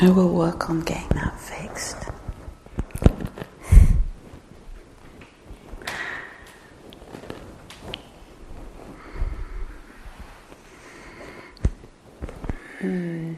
I will work on getting that fixed. Hmm.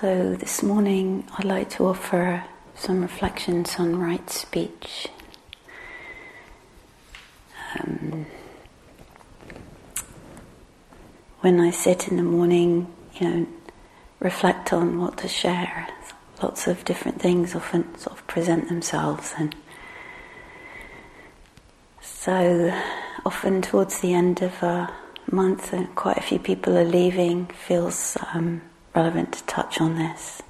So, this morning I'd like to offer some reflections on right speech. Um, when I sit in the morning, you know, reflect on what to share, lots of different things often sort of present themselves, and so often towards the end of a month, and quite a few people are leaving, feels um, relevant to touch on this.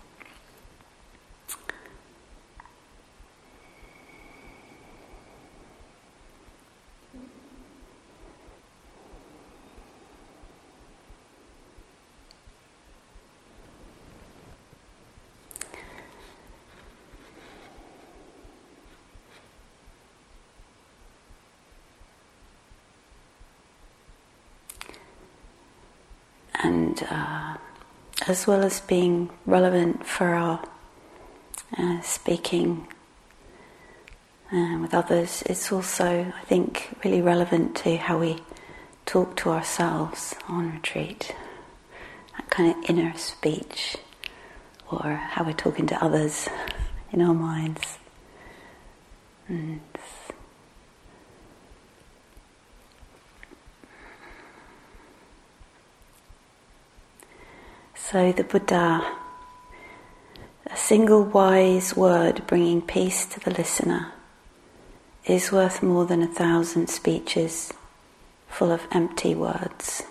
And uh, as well as being relevant for our uh, speaking uh, with others, it's also, I think, really relevant to how we talk to ourselves on retreat. That kind of inner speech, or how we're talking to others in our minds. And So the Buddha, a single wise word bringing peace to the listener, is worth more than a thousand speeches full of empty words.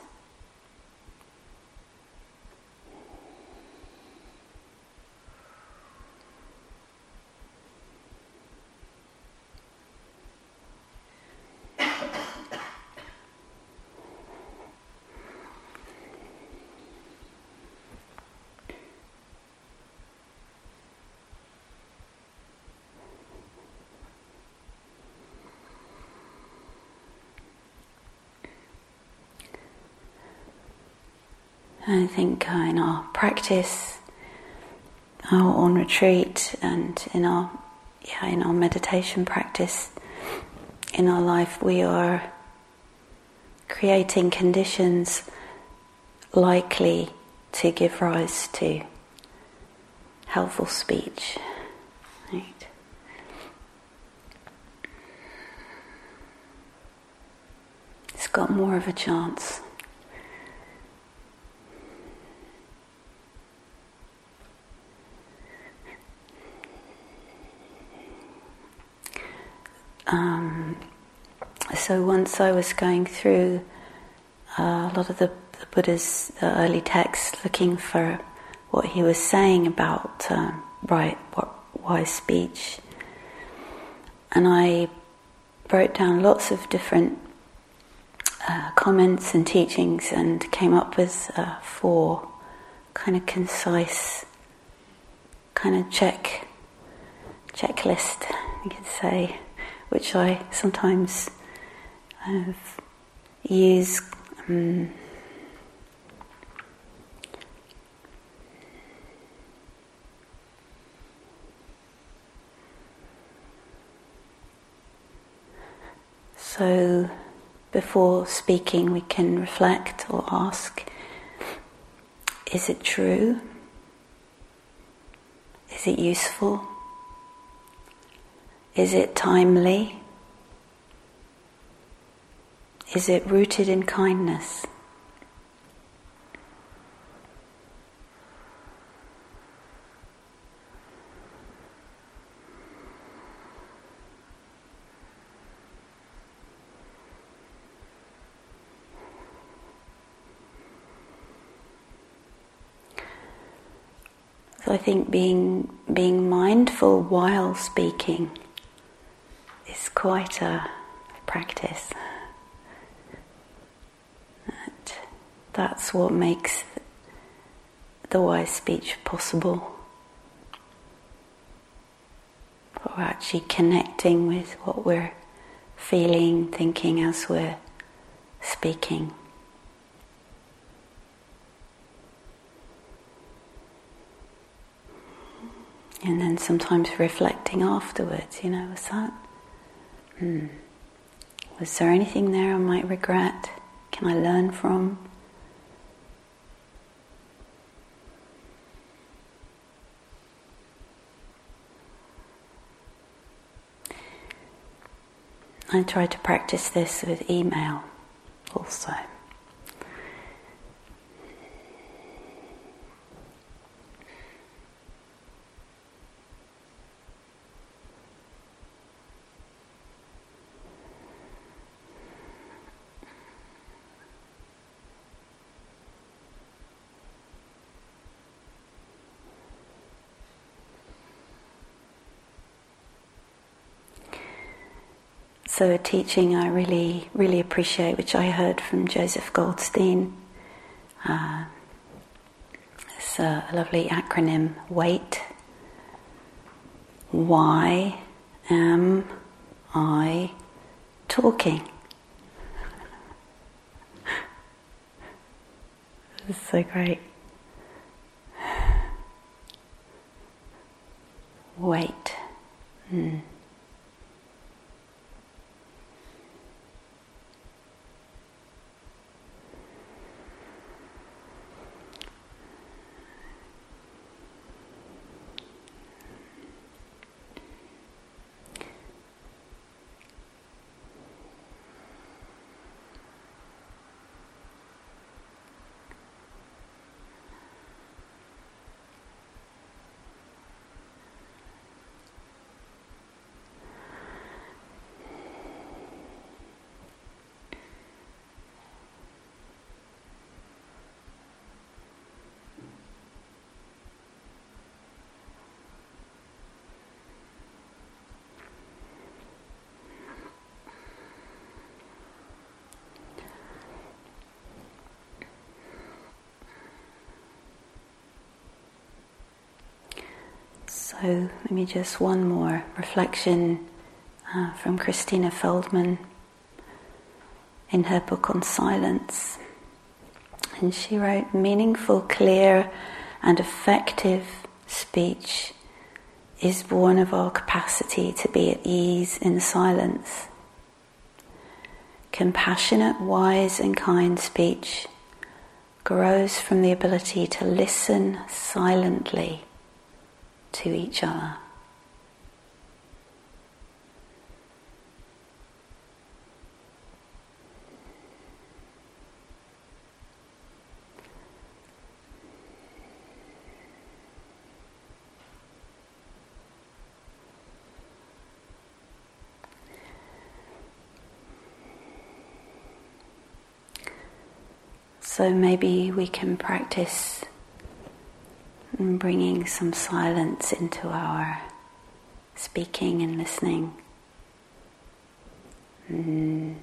I think uh, in our practice, on retreat, and in our yeah, in our meditation practice, in our life, we are creating conditions likely to give rise to helpful speech. Right? It's got more of a chance. Um, so once I was going through uh, a lot of the, the Buddha's uh, early texts, looking for what he was saying about uh, right, what wise speech. And I wrote down lots of different uh, comments and teachings and came up with uh, four kind of concise, kind of check checklist, you could say, which I sometimes uh, use. Um, So, before speaking, we can reflect or ask Is it true? Is it useful? Is it timely? Is it rooted in kindness? So I think being being mindful while speaking is quite a practice. That, that's what makes the wise speech possible. We're actually connecting with what we're feeling, thinking as we're speaking. And then sometimes reflecting afterwards, you know, was that? Hmm. Was there anything there I might regret? Can I learn from? I try to practice this with email also. So, a teaching I really, really appreciate, which I heard from Joseph Goldstein. Uh, it's a lovely acronym WAIT. Why am I talking? this is so great. Wait. Mm. So, maybe just one more reflection uh, from Christina Feldman in her book on silence. And she wrote meaningful, clear, and effective speech is born of our capacity to be at ease in silence. Compassionate, wise, and kind speech grows from the ability to listen silently to each other. So maybe we can practice and bringing some silence into our speaking and listening. Mm.